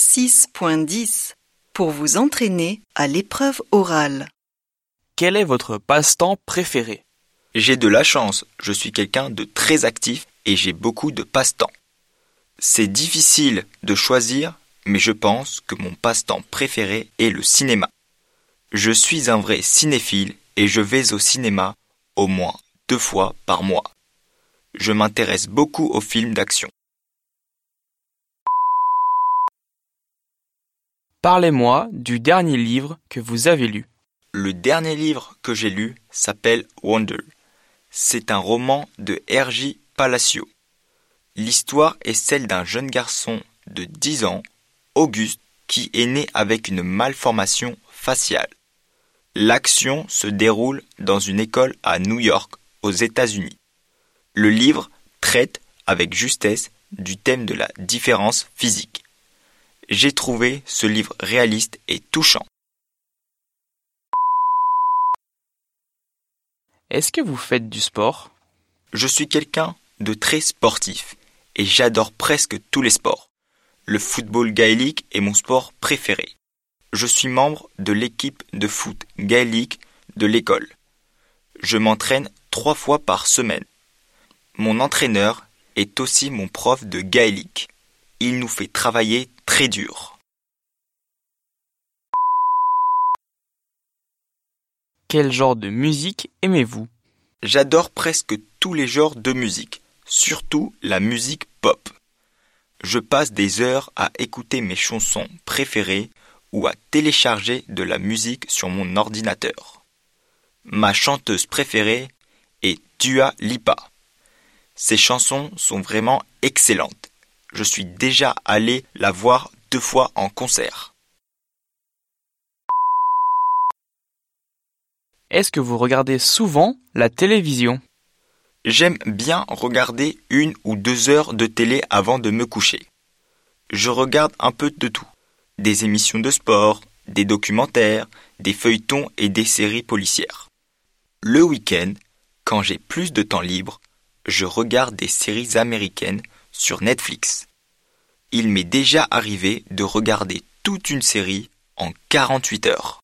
6.10 Pour vous entraîner à l'épreuve orale. Quel est votre passe-temps préféré? J'ai de la chance, je suis quelqu'un de très actif et j'ai beaucoup de passe-temps. C'est difficile de choisir, mais je pense que mon passe-temps préféré est le cinéma. Je suis un vrai cinéphile et je vais au cinéma au moins deux fois par mois. Je m'intéresse beaucoup aux films d'action. Parlez-moi du dernier livre que vous avez lu. Le dernier livre que j'ai lu s'appelle Wonder. C'est un roman de R.J. Palacio. L'histoire est celle d'un jeune garçon de 10 ans, Auguste, qui est né avec une malformation faciale. L'action se déroule dans une école à New York, aux États-Unis. Le livre traite avec justesse du thème de la différence physique. J'ai trouvé ce livre réaliste et touchant. Est-ce que vous faites du sport? Je suis quelqu'un de très sportif et j'adore presque tous les sports. Le football gaélique est mon sport préféré. Je suis membre de l'équipe de foot gaélique de l'école. Je m'entraîne trois fois par semaine. Mon entraîneur est aussi mon prof de gaélique. Il nous fait travailler très dur. Quel genre de musique aimez-vous? J'adore presque tous les genres de musique, surtout la musique pop. Je passe des heures à écouter mes chansons préférées ou à télécharger de la musique sur mon ordinateur. Ma chanteuse préférée est Dua Lipa. Ses chansons sont vraiment excellentes. Je suis déjà allé la voir deux fois en concert. Est-ce que vous regardez souvent la télévision? J'aime bien regarder une ou deux heures de télé avant de me coucher. Je regarde un peu de tout. Des émissions de sport, des documentaires, des feuilletons et des séries policières. Le week-end, quand j'ai plus de temps libre, je regarde des séries américaines sur Netflix. Il m'est déjà arrivé de regarder toute une série en 48 heures.